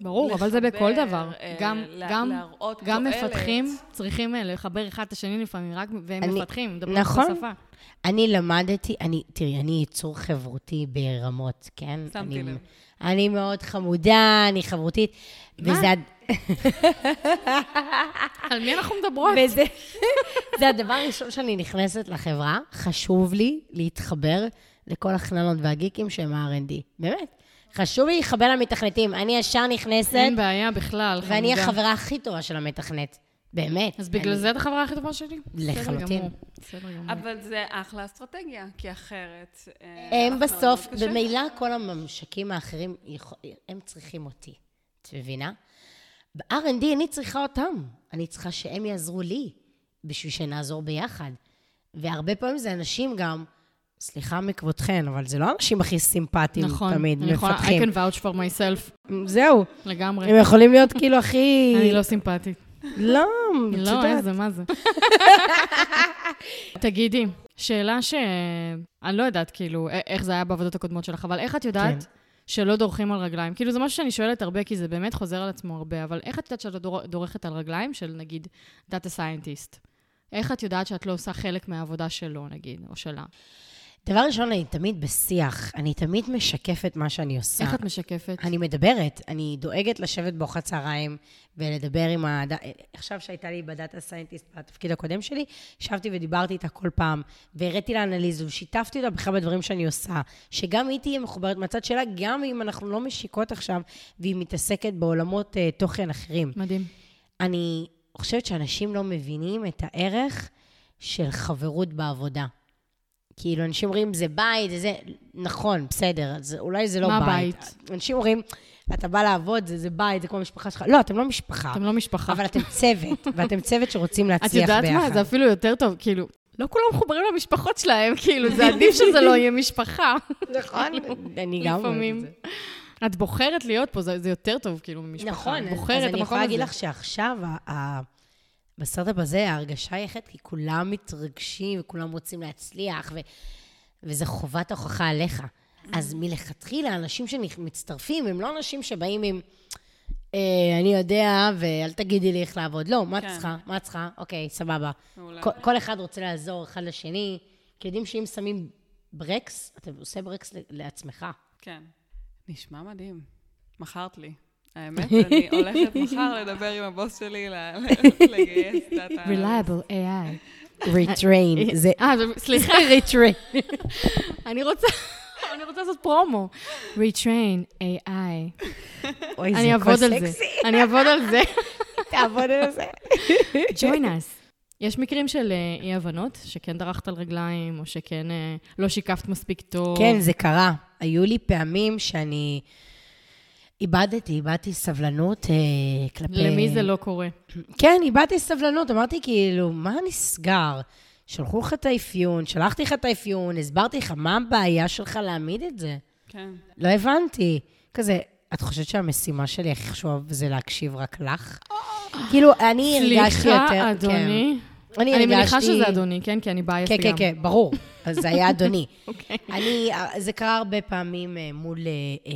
ברור, אבל זה בכל לחבר, דבר. אה, גם, לה- גם, להראות גם תועלת. מפתחים צריכים אה, לחבר אחד את השני לפעמים, רק, והם אני- מפתחים, מדברים נכון. את השפה. אני למדתי, אני, תראי, אני יצור חברותי ברמות, כן? שמתי אני, לב. אני מאוד חמודה, אני חברותית. מה? וזה, על מי אנחנו מדברות? וזה זה הדבר הראשון שאני נכנסת לחברה, חשוב לי להתחבר לכל החננות והגיקים שהם ה-R&D. באמת. חשוב לי להתחבר למתכנתים. אני ישר נכנסת, אין בעיה בכלל, חמודה. ואני החברה הכי טובה של המתכנת. באמת. אז בגלל אני- זה את החברה הכי טובה שלי? לחלוטין. בסדר גמור. אבל זה אחלה אסטרטגיה, כי אחרת... אה, הם אנחנו בסוף. במילא כל הממשקים האחרים, הם צריכים אותי. את מבינה? ב-R&D אני צריכה אותם. אני צריכה שהם יעזרו לי, בשביל שנעזור ביחד. והרבה פעמים זה אנשים גם, סליחה מכבודכן, אבל זה לא האנשים הכי סימפטיים נכון, תמיד, אני יכולה, I מפתחים. can vouch for myself, זהו, לגמרי. הם יכולים להיות כאילו הכי... אני לא סימפטית. לא, את לא. איזה, מה זה? תגידי, שאלה ש... אני לא יודעת, כאילו, איך זה היה בעבודות הקודמות שלך, אבל איך את יודעת כן. שלא דורכים על רגליים? כאילו, זה משהו שאני שואלת הרבה, כי זה באמת חוזר על עצמו הרבה, אבל איך את יודעת שאת לא דור- דורכת על רגליים של, נגיד, data scientist? איך את יודעת שאת לא עושה חלק מהעבודה שלו, נגיד, או שלה? דבר ראשון, אני תמיד בשיח. אני תמיד משקפת מה שאני עושה. איך את משקפת? אני מדברת, אני דואגת לשבת בארוחת צהריים ולדבר עם ה... עכשיו שהייתה לי בדאטה סיינטיסט בתפקיד הקודם שלי, ישבתי ודיברתי איתה כל פעם, והראיתי לה אנליזו, שיתפתי אותה בכלל בדברים שאני עושה, שגם היא תהיה מחוברת מהצד שלה, גם אם אנחנו לא משיקות עכשיו, והיא מתעסקת בעולמות uh, תוכן אחרים. מדהים. אני חושבת שאנשים לא מבינים את הערך של חברות בעבודה. כאילו, אנשים אומרים, זה בית, זה זה, נכון, בסדר, אז אולי זה לא מה בית. בית? אנשים אומרים, אתה בא לעבוד, זה, זה בית, זה כמו המשפחה שלך. לא, אתם לא משפחה, אתם לא משפחה. אבל אתם צוות, ואתם צוות שרוצים את להצליח יודעת ביחד. מה? זה אפילו יותר טוב, כאילו, לא כולם מחוברים למשפחות שלהם, כאילו, זה עדיף שזה לא יהיה משפחה. נכון, אני גם אומרת. את זה. את בוחרת להיות פה, זה, זה יותר טוב, כאילו, ממשפחה. נכון, את אז בוחרת את אני יכולה להגיד. לך שעכשיו, ה- בסטארט-אפ הזה, ההרגשה היא אחרת, כי כולם מתרגשים וכולם רוצים להצליח, ו- וזה חובת ההוכחה עליך. אז מלכתחילה, אנשים שמצטרפים הם לא אנשים שבאים עם, אה, אני יודע, ואל תגידי לי איך לעבוד. לא, מה את כן. צריכה? מה את צריכה? אוקיי, סבבה. כל, כל אחד רוצה לעזור אחד לשני, כי יודעים שאם שמים ברקס, אתה עושה ברקס לעצמך. כן. נשמע מדהים. מכרת לי. האמת, אני הולכת מחר לדבר עם הבוס שלי לגייס דאטה. Reliable AI. retrain, זה אה, זה- סליחה, retrain. אני רוצה... אני רוצה לעשות פרומו. Retrain AI. אוי, אני אעבוד על זה. אני אעבוד על זה. תעבוד על זה. join us. יש מקרים של אה, אי-הבנות, שכן דרכת על רגליים, או שכן אה, לא שיקפת מספיק טוב. כן, זה קרה. היו לי פעמים שאני איבדתי, איבדתי סבלנות אה, כלפי... למי זה לא קורה? כן, איבדתי סבלנות, אמרתי כאילו, מה נסגר? שלחו לך את האפיון, שלחתי לך את האפיון, הסברתי לך מה הבעיה שלך להעמיד את זה. כן. לא הבנתי. כזה, את חושבת שהמשימה שלי הכי חשובה זה להקשיב רק לך? כאילו, אני הרגשתי יותר... סליחה, אדוני. כן. אני אני מניחה הרגשתי- שזה אדוני, כן? כי אני בייס כן, גם. כן, כן, ברור. אז זה היה אדוני. אוקיי. אני, זה קרה הרבה פעמים אה, מול אה, אה,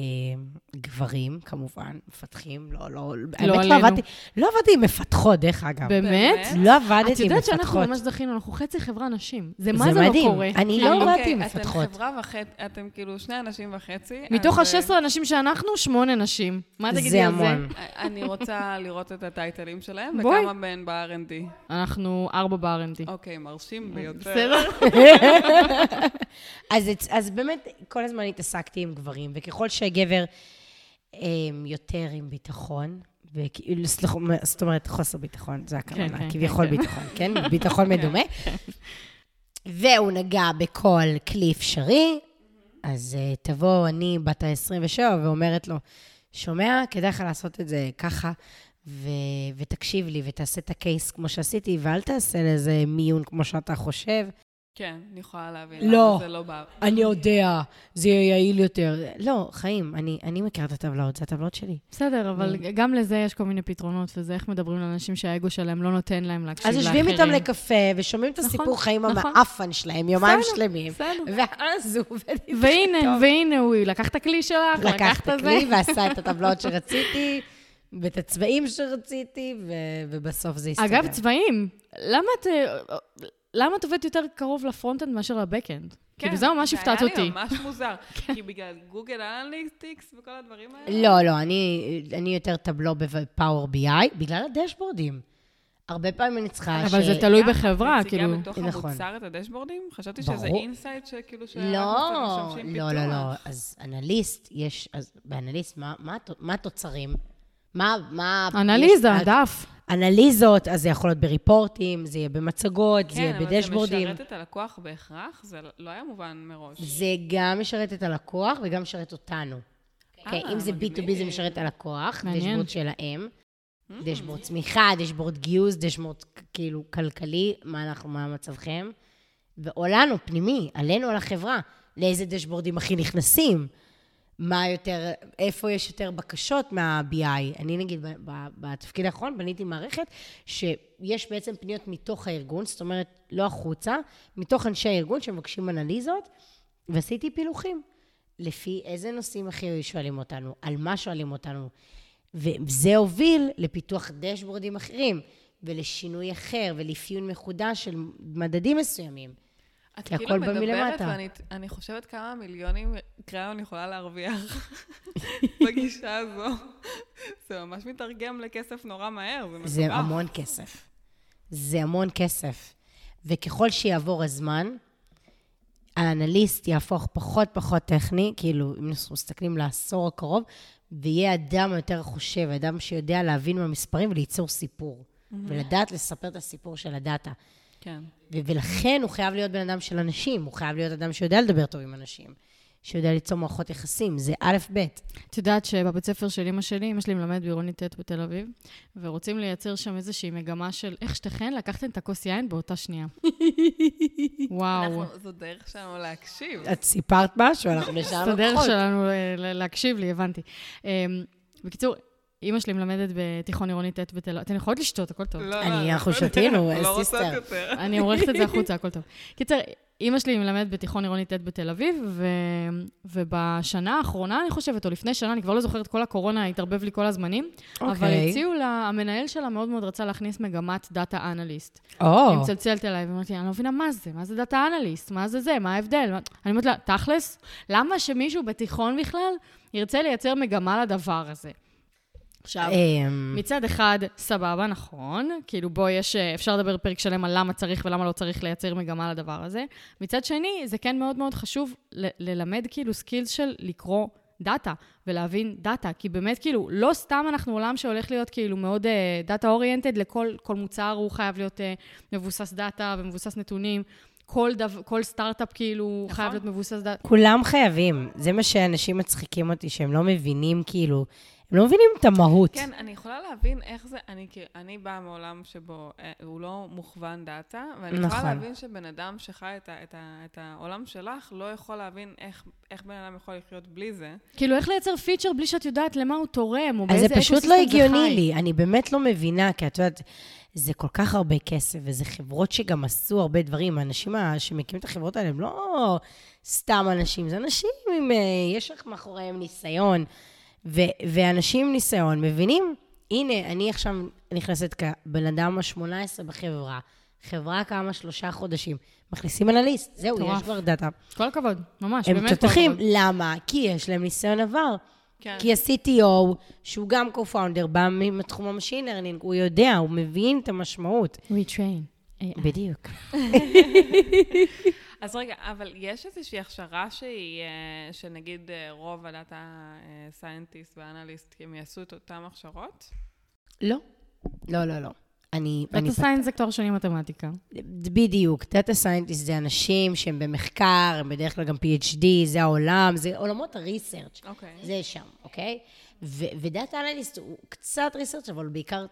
גברים, כמובן, מפתחים, לא, לא, האמת לא עלינו. עבדתי, לא עבדתי עם מפתחות, דרך אגב. באמת? לא עבדתי את עם יודעת שאנחנו מפתחות. ממש זכינו, אנחנו חצי חברה נשים. זה זה מה זה לא מדהים. קורה? אני לא עבדתי עם אוקיי, מפתחות. אתם חברה וחצי, אתם כאילו שני אנשים וחצי. מתוך אז, ה-16 אנשים שאנחנו, שמונה נשים. מה תגידי זה על זה? המון. אה, אני רוצה לראות את הטייטלים שלהם, בואי. וכמה מהן ב-R&D. אנחנו ארבע ב-R&D. אוקיי, מרשים ביותר. בסדר? אז, אז באמת, כל הזמן התעסקתי עם גברים, וככל שהגבר אה, יותר עם ביטחון, וכאילו, סליחה, זאת אומרת, חוסר ביטחון, זה הכוונה, כן, כן, כביכול כן, כן. ביטחון, כן? ביטחון מדומה. והוא נגע בכל כלי אפשרי, אז uh, תבוא אני, בת ה-27, ואומרת לו, שומע, כדאי לך לעשות את זה ככה, ו- ותקשיב לי, ותעשה את הקייס כמו שעשיתי, ואל תעשה לזה מיון כמו שאתה חושב. כן, אני יכולה להבין. לא. למה זה לא בא. אני יודע, זה יהיה יעיל יותר. לא, חיים, אני, אני מכירה את הטבלאות, זה הטבלאות שלי. בסדר, אבל גם לזה יש כל מיני פתרונות, וזה איך מדברים לאנשים שהאגו שלהם לא נותן להם להקשיב אז לאחרים. יושבים איתם לקפה, ושומעים את נכון, הסיפור חיים נכון. המאפן שלהם, יומיים בסדר, שלמים. בסדר. ואז הוא עובד איתך והנה, טוב. והנה, הוא לקח את הכלי שלך, לקח את זה. הכלי ועשה את הטבלאות שרציתי, ואת הצבעים שרציתי, ו- ובסוף זה הסתדר. אגב, צבעים, למה את... למה את עובדת יותר קרוב ל front-end מאשר ל back-end? כאילו, זה ממש הפתעת אותי. כן, זה היה לי ממש מוזר. כי בגלל Google Analytics וכל הדברים האלה. לא, לא, אני, אני יותר Tableau ב Power BI, בגלל הדשבורדים. הרבה פעמים אני צריכה אבל ש... זה תלוי בחברה, את מציגה כאילו. בתוך נכון. המוצר את הדשבורדים? חשבתי ברור. שזה insight שכאילו שרק לא, לא. לא, לא. אז אנליסט, יש, אז באנליסט, מה, מה, מה התוצרים? מה, מה... אנליזה, יש- דף. אנליזות, אז זה יכול להיות בריפורטים, זה יהיה במצגות, זה יהיה כן, אבל בדשבורדים. זה משרת את הלקוח בהכרח? זה לא היה מובן מראש. זה גם משרת את הלקוח וגם משרת אותנו. אוקיי, אה, אם זה מגניב. B2B זה משרת את הלקוח. דשבורד שלהם, Mm. דשבורד צמיחה, דשבורד גיוס, דשבורד כאילו כלכלי, מה אנחנו, מה מצבכם, או לנו, פנימי, עלינו, על החברה, לאיזה דשבורדים הכי נכנסים, מה יותר, איפה יש יותר בקשות מה-BI. אני נגיד, בתפקיד האחרון בניתי מערכת שיש בעצם פניות מתוך הארגון, זאת אומרת, לא החוצה, מתוך אנשי הארגון שמבקשים אנליזות, ועשיתי פילוחים. לפי איזה נושאים הכי שואלים אותנו, על מה שואלים אותנו. וזה הוביל לפיתוח דשבורדים אחרים, ולשינוי אחר, ולאפיון מחודש של מדדים מסוימים. את כי כאילו הכל בא מדברת, מלמטה. ואני אני חושבת כמה מיליונים קראון יכולה להרוויח בגישה הזו. זה ממש מתרגם לכסף נורא מהר, זה מטורף. זה המון כסף. זה המון כסף. וככל שיעבור הזמן, האנליסט יהפוך פחות פחות טכני, כאילו, אם אנחנו מסתכלים לעשור הקרוב, ויהיה אדם יותר חושב, אדם שיודע להבין מהמספרים וליצור סיפור. ולדעת לספר את הסיפור של הדאטה. כן. ו- ולכן הוא חייב להיות בן אדם של אנשים, הוא חייב להיות אדם שיודע לדבר טוב עם אנשים, שיודע ליצור מערכות יחסים, זה א', ב'. את יודעת שבבית ספר של אמא שלי, אמא שלי מלמדת בעירונית ט' בתל אביב, ורוצים לייצר שם איזושהי מגמה של איך שתיכן לקחתם את הכוס יין באותה שנייה. וואו. אנחנו- זו דרך שלנו להקשיב. את סיפרת משהו, אנחנו זו נשארנו הדרך כחול. שלנו ל- ל- להקשיב לי, הבנתי. אמ, בקיצור, אימא שלי מלמדת בתיכון עירוני ט' בתל אביב. אתן יכולות לשתות, הכל טוב. לא, אני- לא, אנחנו לא, שתינו, sister. אני עורכת את זה החוצה, הכל טוב. קיצר, אימא שלי מלמדת בתיכון עירוני ט' בתל אביב, ו... ובשנה האחרונה, אני חושבת, או לפני שנה, אני כבר לא זוכרת, כל הקורונה התערבב לי כל הזמנים, אבל אוקיי. הציעו לה, המנהל שלה מאוד מאוד רצה להכניס מגמת data analyst. או, היא מצלצלת אליי ואומרת לי, אני לא מבינה מה זה, מה זה data analyst, מה זה זה, מה ההבדל? מה-" אני אומרת לה, תכלס, למה שמישהו בתיכון בכלל ירצה לייצר מגמה לדבר הזה? עכשיו, אמ, מצד אחד, סבבה, נכון, כאילו בו יש, אה, אפשר לדבר פרק שלם על למה צריך ולמה לא צריך לייצר מגמה לדבר הזה. מצד שני, זה כן מאוד מאוד חשוב ל- ללמד כאילו skills של לקרוא דאטה ולהבין דאטה, כי באמת כאילו, לא סתם אנחנו עולם שהולך להיות כאילו מאוד data אה, oriented, לכל כל מוצר הוא חייב להיות אה, מבוסס דאטה ומבוסס נתונים. כל, דו, כל סטארט-אפ כאילו נכון. חייב להיות מבוסס דאטה. כולם חייבים. זה מה שאנשים מצחיקים אותי, שהם לא מבינים, כאילו, הם לא מבינים את המהות. כן, אני יכולה להבין איך זה, אני, אני באה מעולם שבו אה, הוא לא מוכוון דאטה, ואני נכון. יכולה להבין שבן אדם שחי את, ה, את, ה, את העולם שלך, לא יכול להבין איך, איך בן אדם יכול לחיות בלי זה. כאילו, איך לייצר feature בלי שאת יודעת למה הוא תורם, או אז באיזה זה פשוט ecosystem לא זה הגיוני חי. לי. אני באמת לא מבינה, כי את יודעת, זה כל כך הרבה כסף, וזה חברות שגם עשו הרבה דברים. האנשים שמקימים את החברות האלה הם לא סתם אנשים, זה אנשים עם... אה, יש לך מאחוריהם ניסיון. ו- ואנשים עם ניסיון מבינים, הנה, אני עכשיו נכנסת כבן אדם ה-18 בחברה, חברה קמה שלושה חודשים, מכניסים אנליסט, זהו, מטורף. יש כבר דאטה. כל הכבוד, ממש, הם באמת כל תותחים, הכבוד. למה? כי יש להם ניסיון עבר. כן. כי ה-CTO, שהוא גם co-founder, בא מתחום ה machine learning, הוא יודע, הוא מבין את המשמעות. retrain.ai. בדיוק. אז רגע, אבל יש איזושהי הכשרה שהיא, אה, שנגיד אה, רוב ה data scientist ואנליסט, הם יעשו את אותן הכשרות? לא. לא, לא, לא. אני... data science זה תואר שני מתמטיקה. בדיוק. data scientist זה אנשים שהם במחקר, הם בדרך כלל גם PhD, זה העולם, זה עולמות ה research. אוקיי. זה שם, אוקיי? ו data analyst הוא קצת research, אבל הוא בעיקר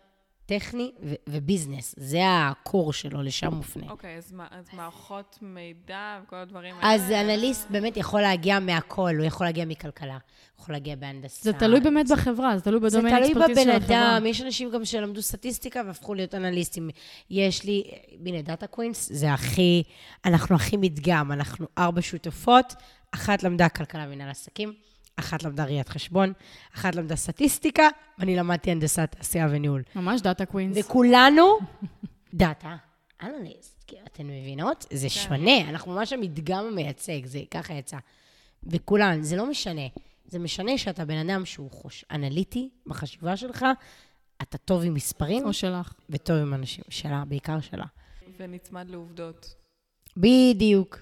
טכני ו- ו business. זה ה core שלו, לשם מופנה. אוקיי, אז, מה, אז מערכות מידע וכל הדברים האלה? אז אנליסט באמת יכול להגיע מהכל, הוא יכול להגיע מכלכלה, הוא יכול להגיע בהנדסה. זה תלוי באמת בחברה, זה תלוי זה בדומיין תלוי expertise של בבן החברה. אדם, יש אנשים גם שלמדו סטטיסטיקה והפכו להיות אנליסטים. יש לי, הנה, Data Queens, זה הכי, אנחנו הכי מדגם, אנחנו ארבע שותפות, אחת למדה כלכלה ומנהל עסקים, אחת למדה ראיית חשבון, אחת למדה סטטיסטיקה, ואני למדתי הנדסת תעשייה וניהול. ממש Data Queens. וכולנו data analyst. כי אתן מבינות? זה שונה, אנחנו ממש המדגם המייצג, זה ככה יצא. וכולן, זה לא משנה. זה משנה שאתה בן אדם שהוא חוש אנליטי בחשיבה שלך, אתה טוב עם מספרים או שלך. וטוב עם אנשים. שלה, בעיקר שלה. ונצמד לעובדות. בדיוק.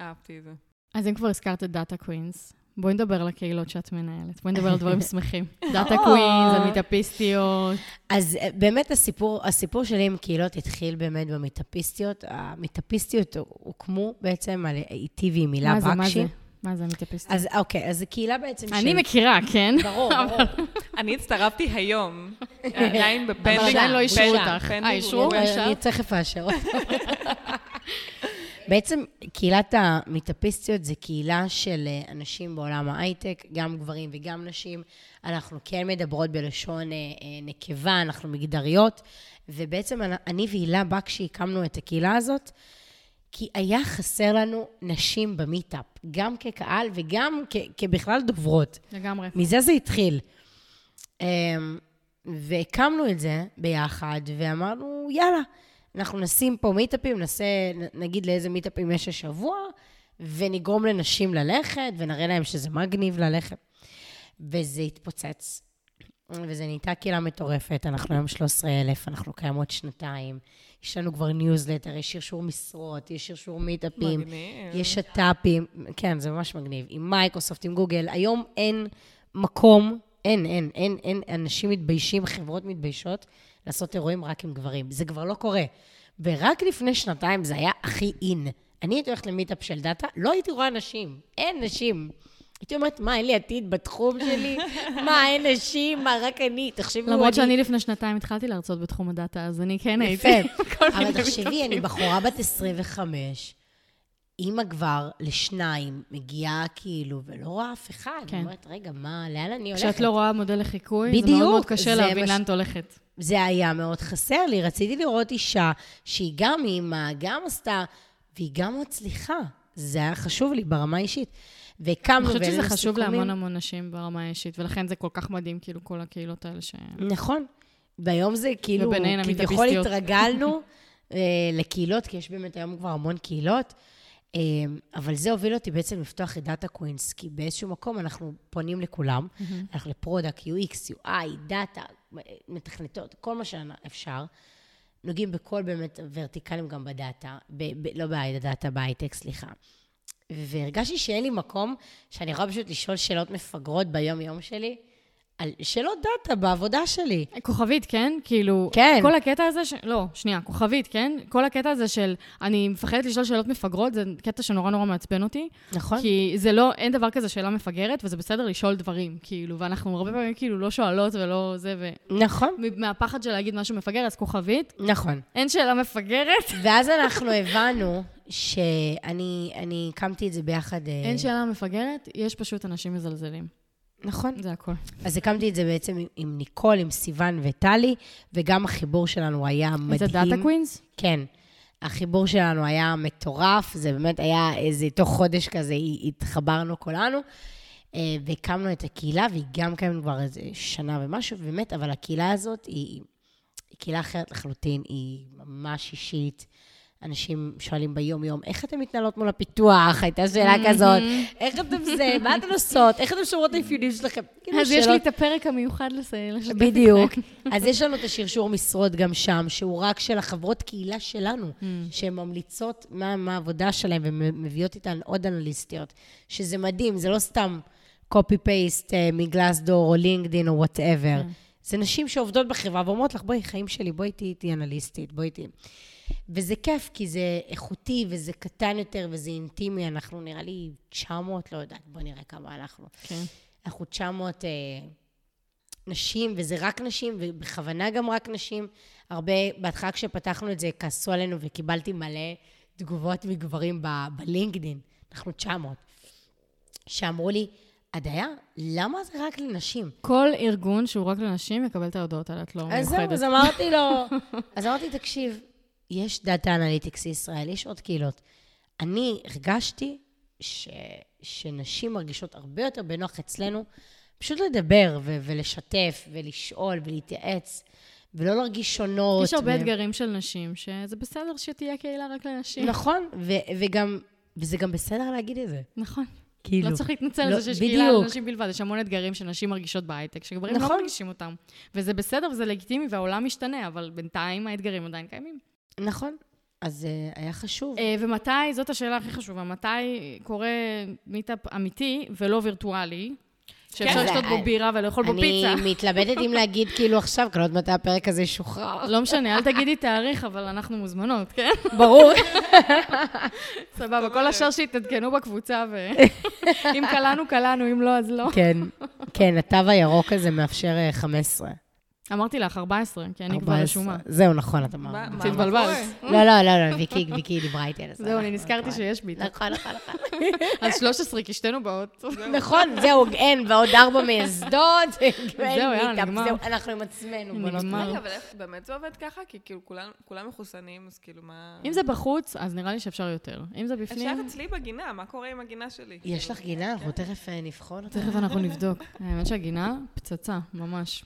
אהבתי את זה. אז אם כבר הזכרת את Data Queens, בואי נדבר על הקהילות שאת מנהלת. בואי נדבר על דברים שמחים. Data Queens, המיטאפיסטיות. אז אה, באמת הסיפור, הסיפור שלי עם קהילות התחיל באמת במיטאפיסטיות. המיטאפיסטיות הוקמו בעצם על איתי ועם הילה מה זה, מה בקשי. זה? מה זה המיטאפיסטיות? אז אוקיי, אז זו קהילה בעצם של... אני מכירה, כן? ברור, ברור. אני הצטרפתי היום, עדיין ב pending. אבל עדיין לא אישרו אותך. אה, אישרו? לא- ישר? אני תכף אאשר אותה. בעצם קהילת המיטאפיסטיות זה קהילה של אה, אנשים בעולם ההייטק, גם גברים וגם נשים. אנחנו כן מדברות בלשון אה, אה, נקבה, אנחנו מגדריות, ובעצם אני- והילה בקשי הקמנו את הקהילה הזאת, כי היה חסר לנו נשים במיטאפ, גם כקהל וגם כ- כבכלל דוברות. לגמרי. מזה זה התחיל. אמ, והקמנו את זה ביחד, ואמרנו, יאללה, אנחנו נשים פה מיטאפים, נעשה, נגיד לאיזה מיטאפים יש השבוע, ונגרום לנשים ללכת, ונראה להם שזה מגניב ללכת. וזה התפוצץ, וזה נהייתה קהילה מטורפת. אנחנו היום 13,000, אנחנו קיימות שנתיים. יש לנו כבר ניוזלטר, יש שרשור משרות, יש שרשור מיטאפים. מגניב. יש שת"פים, כן, זה ממש מגניב. עם מייקרוסופט, עם גוגל. היום אין מקום, אין, אין, אין, אין, אנשים מתביישים, חברות מתביישות לעשות אירועים רק עם גברים. זה כבר לא קורה. ורק לפני שנתיים זה היה הכי אין. אני הייתי הולכת למיטאפ של דאטה, לא הייתי רואה נשים. אין נשים. הייתי אומרת, מה, אין לי עתיד בתחום שלי? מה, אין נשים? מה, רק אני? תחשבי, למרות שאני לפני שנתיים התחלתי להרצות בתחום הדאטה, אז אני כן הייתי. יפה. אבל תחשבי, אני. בחורה בת 25, אימא כבר לשניים, מגיעה כאילו, ולא רואה אף אחד. כן. אני אומרת, רגע, מה, לאן אני הולכת? כשאת לא רואה מודל לחיקוי, זה בדיוק, מאוד מאוד קשה זה להבין מה ש- לאן את הולכת. זה היה מאוד חסר לי. רציתי לראות אישה שהיא גם אימא, גם עשתה, והיא גם מצליחה. זה היה חשוב לי ברמה האישית. והקמנו אני חושבת שזה חשוב סיכומים. להמון המון נשים ברמה האישית, ולכן זה כל כך מדהים, כאילו, כל הקהילות האלה ש... נכון. והיום זה כאילו, כביכול. התרגלנו אה, לקהילות, כי יש באמת היום כבר המון קהילות, אבל זה הוביל אותי בעצם לפתוח את Data Queens, כי באיזשהו מקום אנחנו פונים לכולם, אנחנו ל product, UX, UI, דאטה, מתכנתות, כל מה שאפשר. נוגעים בכל באמת ורטיקלים גם בדאטה, ב- ב- לא בדאטה, בהייטק, סליחה. והרגשתי שאין לי מקום שאני יכולה פשוט לשאול שאלות מפגרות ביום-יום שלי, על שאלות דאטה בעבודה שלי. כוכבית, כן? כאילו, כן. כל הקטע הזה, ש... לא, שנייה, כוכבית, כן? כל הקטע הזה של אני מפחדת לשאול שאלות מפגרות, זה קטע שנורא נורא מעצבן אותי. נכון? כי זה לא, אין דבר כזה שאלה מפגרת, וזה בסדר לשאול דברים, כאילו, ואנחנו הרבה פעמים כאילו לא שואלות ולא זה, ו... נכון, מהפחד של להגיד משהו מפגר, אז כוכבית, נכון. אין שאלה מפגרת, ואז אנחנו הבנו שאני אני הקמתי את זה ביחד... אה, אין שאלה מפגרת, יש פשוט אנשים מזלזלים. נכון. זה הכל. אז הקמתי את זה בעצם עם, ניקול, עם סיוון וטלי, וגם החיבור שלנו היה מדהים. איזה Data Queens? כן. החיבור שלנו היה מטורף, זה באמת היה איזה, תוך חודש כזה התחברנו כולנו, אה, והקמנו את הקהילה, והיא גם קיימת כבר איזה שנה ומשהו, באמת, אבל הקהילה הזאת היא, היא קהילה אחרת לחלוטין, היא ממש אישית. אנשים שואלים ביום-יום, איך אתן מתנהלות מול הפיתוח? הייתה שאלה כזאת, איך אתם זה, מה אתן עושות, איך אתן שומרות את האפיונים שלכם? כאילו, אז יש לי את הפרק המיוחד לשתף בדיוק. אז יש לנו את השרשור משרות גם שם, שהוא רק של החברות קהילה שלנו, Mm. שהן ממליצות מה, העבודה שלהן ומביאות איתן עוד אנליסטיות, שזה מדהים, זה לא סתם copy-paste uh, מ Glassdoor או לינקדין או whatever. כן. זה נשים שעובדות בחברה ואומרות לך, בואי, חיים שלי, בואי תהיי אנליסטית, בואי תהיי... וזה כיף, כי זה איכותי וזה קטן יותר וזה אינטימי. אנחנו נראה לי 900, לא יודעת, בואי נראה כמה אנחנו. כן. אנחנו 900 אה, נשים, וזה רק נשים, ובכוונה גם רק נשים. הרבה, בהתחלה כשפתחנו את זה, כעסו עלינו וקיבלתי מלא תגובות מגברים ב- בלינקדין. אנחנו 900. שאמרו לי, הדיה, למה זה רק לנשים? כל ארגון שהוא רק לנשים יקבל את ההודעות האלה, את לא אז זהו, מיוחדת. אז אמרתי לו, אז אמרתי, תקשיב, יש Data Analytics ישראל, יש עוד קהילות. אני הרגשתי ש, שנשים מרגישות הרבה יותר בנוח אצלנו, פשוט לדבר ו- ולשתף ולשאול ולהתייעץ, ולא להרגיש שונות. יש הרבה ו- אתגרים של נשים, שזה בסדר שתהיה קהילה רק לנשים. נכון, ו- וגם, וזה גם בסדר להגיד את זה. נכון. כאילו, לא צריך להתנצל לא, על זה שיש קהילה בדיוק. לנשים בלבד, יש המון אתגרים שנשים מרגישות בהייטק, שגברים לא נכון. מרגישים אותם. וזה בסדר וזה לגיטימי והעולם משתנה, אבל בינתיים האתגרים עדיין קיימים. נכון. אז uh, היה חשוב. אה, ומתי, זאת השאלה הכי חשובה, מתי קורה מיטאפ אמיתי ולא וירטואלי, שאפשר כן. לשתות בו בירה ולאכול בו פיצה. אני מתלבטת אם להגיד כאילו עכשיו, כי אני לא יודעת מתי הפרק הזה ישוחרר. לא משנה, אל תגידי תאריך, אבל אנחנו מוזמנות, כן? ברור. סבבה, כל השאר שיתעדכנו בקבוצה, ואם קלענו, קלענו, אם לא, אז לא. כן, כן, התו הירוק הזה מאפשר אה, 15. אמרתי לך, 14, כי אני כבר 14. רשומה. זהו, נכון, את אמרת. מה לא, לא, לא, לא, ויקי, ויקי דיברה איתי על זה. זהו, אני נזכרתי נכון. שיש בי. נכון, נכון, נכון. אז 13, כי שתינו באות. נכון, זהו, אין, ועוד ארבע מייסדות. זהו, יאללה, נגמר. זהו, אנחנו עם עצמנו. נגמר. רגע, אבל איך- באמת זה עובד ככה? כי כאילו כולם- מחוסנים, אז כאילו מה... אם זה בחוץ, אז נראה לי שאפשר יותר. אם זה אפשר בפנים, אצלי בגינה, מה קורה עם הגינה שלי? יש לך גינה? אנחנו תכף אה, נבחון אותה. תכף אנחנו נבדוק. האמת שהגינה, פצצה, ממש.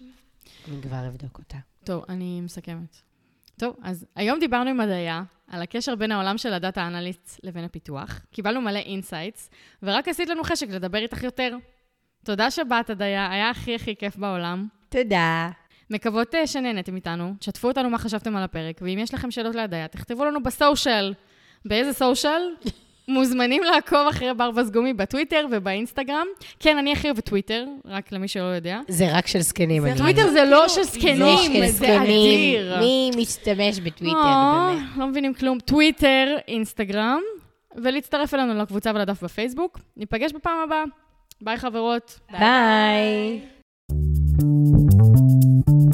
אני כבר אבדוק אותה. טוב, אני מסכמת. טוב, אז היום דיברנו עם הדיה על הקשר בין העולם של ה data analyst לבין הפיתוח. קיבלנו מלא insights, ורק עשית לנו חשק לדבר איתך יותר. תודה שבאת, הדיה, היה הכי הכי כיף בעולם. תודה. מקוות אה, שנהנתם איתנו, תשתפו אותנו מה חשבתם על הפרק, ואם יש לכם שאלות להדיה, תכתבו לנו ב social. באיזה social? מוזמנים לעקוב אחרי ברווז גומי בטוויטר ובאינסטגרם. כן, אני הכי אוהבת טוויטר, רק למי שלא יודע. זה רק של זקנים. זה טוויטר זה לא של זקנים, זה אדיר. מי משתמש בטוויטר, אה, באמת? לא מבינים כלום. טוויטר, אינסטגרם, ולהצטרף אלינו לקבוצה ולדף בפייסבוק. ניפגש בפעם הבאה. ביי חברות. ביי. Thank you.